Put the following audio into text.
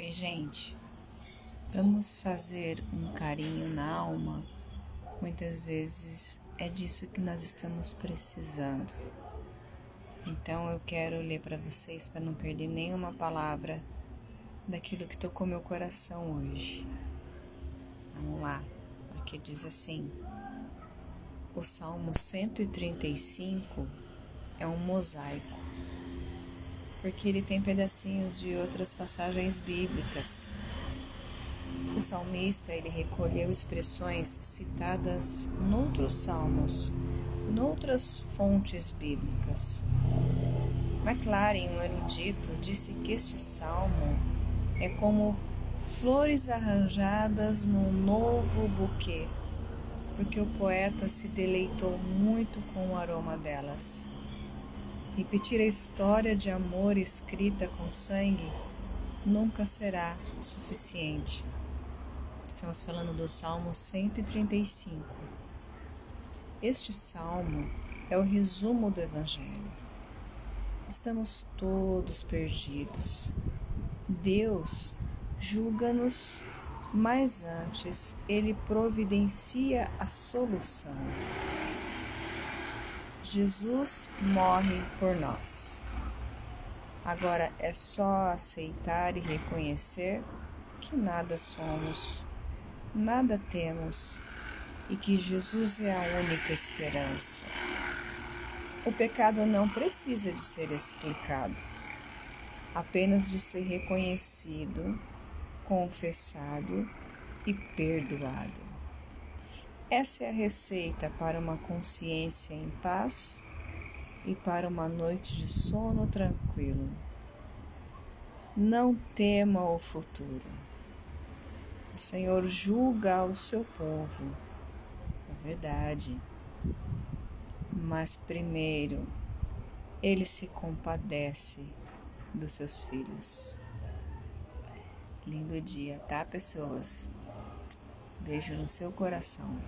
Oi, gente. Vamos fazer um carinho na alma. Muitas vezes é disso que nós estamos precisando. Então eu quero ler para vocês para não perder nenhuma palavra daquilo que tocou meu coração hoje. Vamos lá. Aqui diz assim: O Salmo 135 é um mosaico porque ele tem pedacinhos de outras passagens bíblicas. O salmista ele recolheu expressões citadas noutros salmos, noutras fontes bíblicas. McLaren, um erudito, disse que este salmo é como flores arranjadas num novo buquê, porque o poeta se deleitou muito com o aroma delas. Repetir a história de amor escrita com sangue nunca será suficiente. Estamos falando do Salmo 135. Este salmo é o resumo do Evangelho. Estamos todos perdidos. Deus julga-nos, mas antes ele providencia a solução. Jesus morre por nós. Agora é só aceitar e reconhecer que nada somos, nada temos e que Jesus é a única esperança. O pecado não precisa de ser explicado, apenas de ser reconhecido, confessado e perdoado. Essa é a receita para uma consciência em paz e para uma noite de sono tranquilo. Não tema o futuro. O Senhor julga ao seu povo, é verdade. Mas primeiro, ele se compadece dos seus filhos. Lindo dia, tá, pessoas? Beijo no seu coração.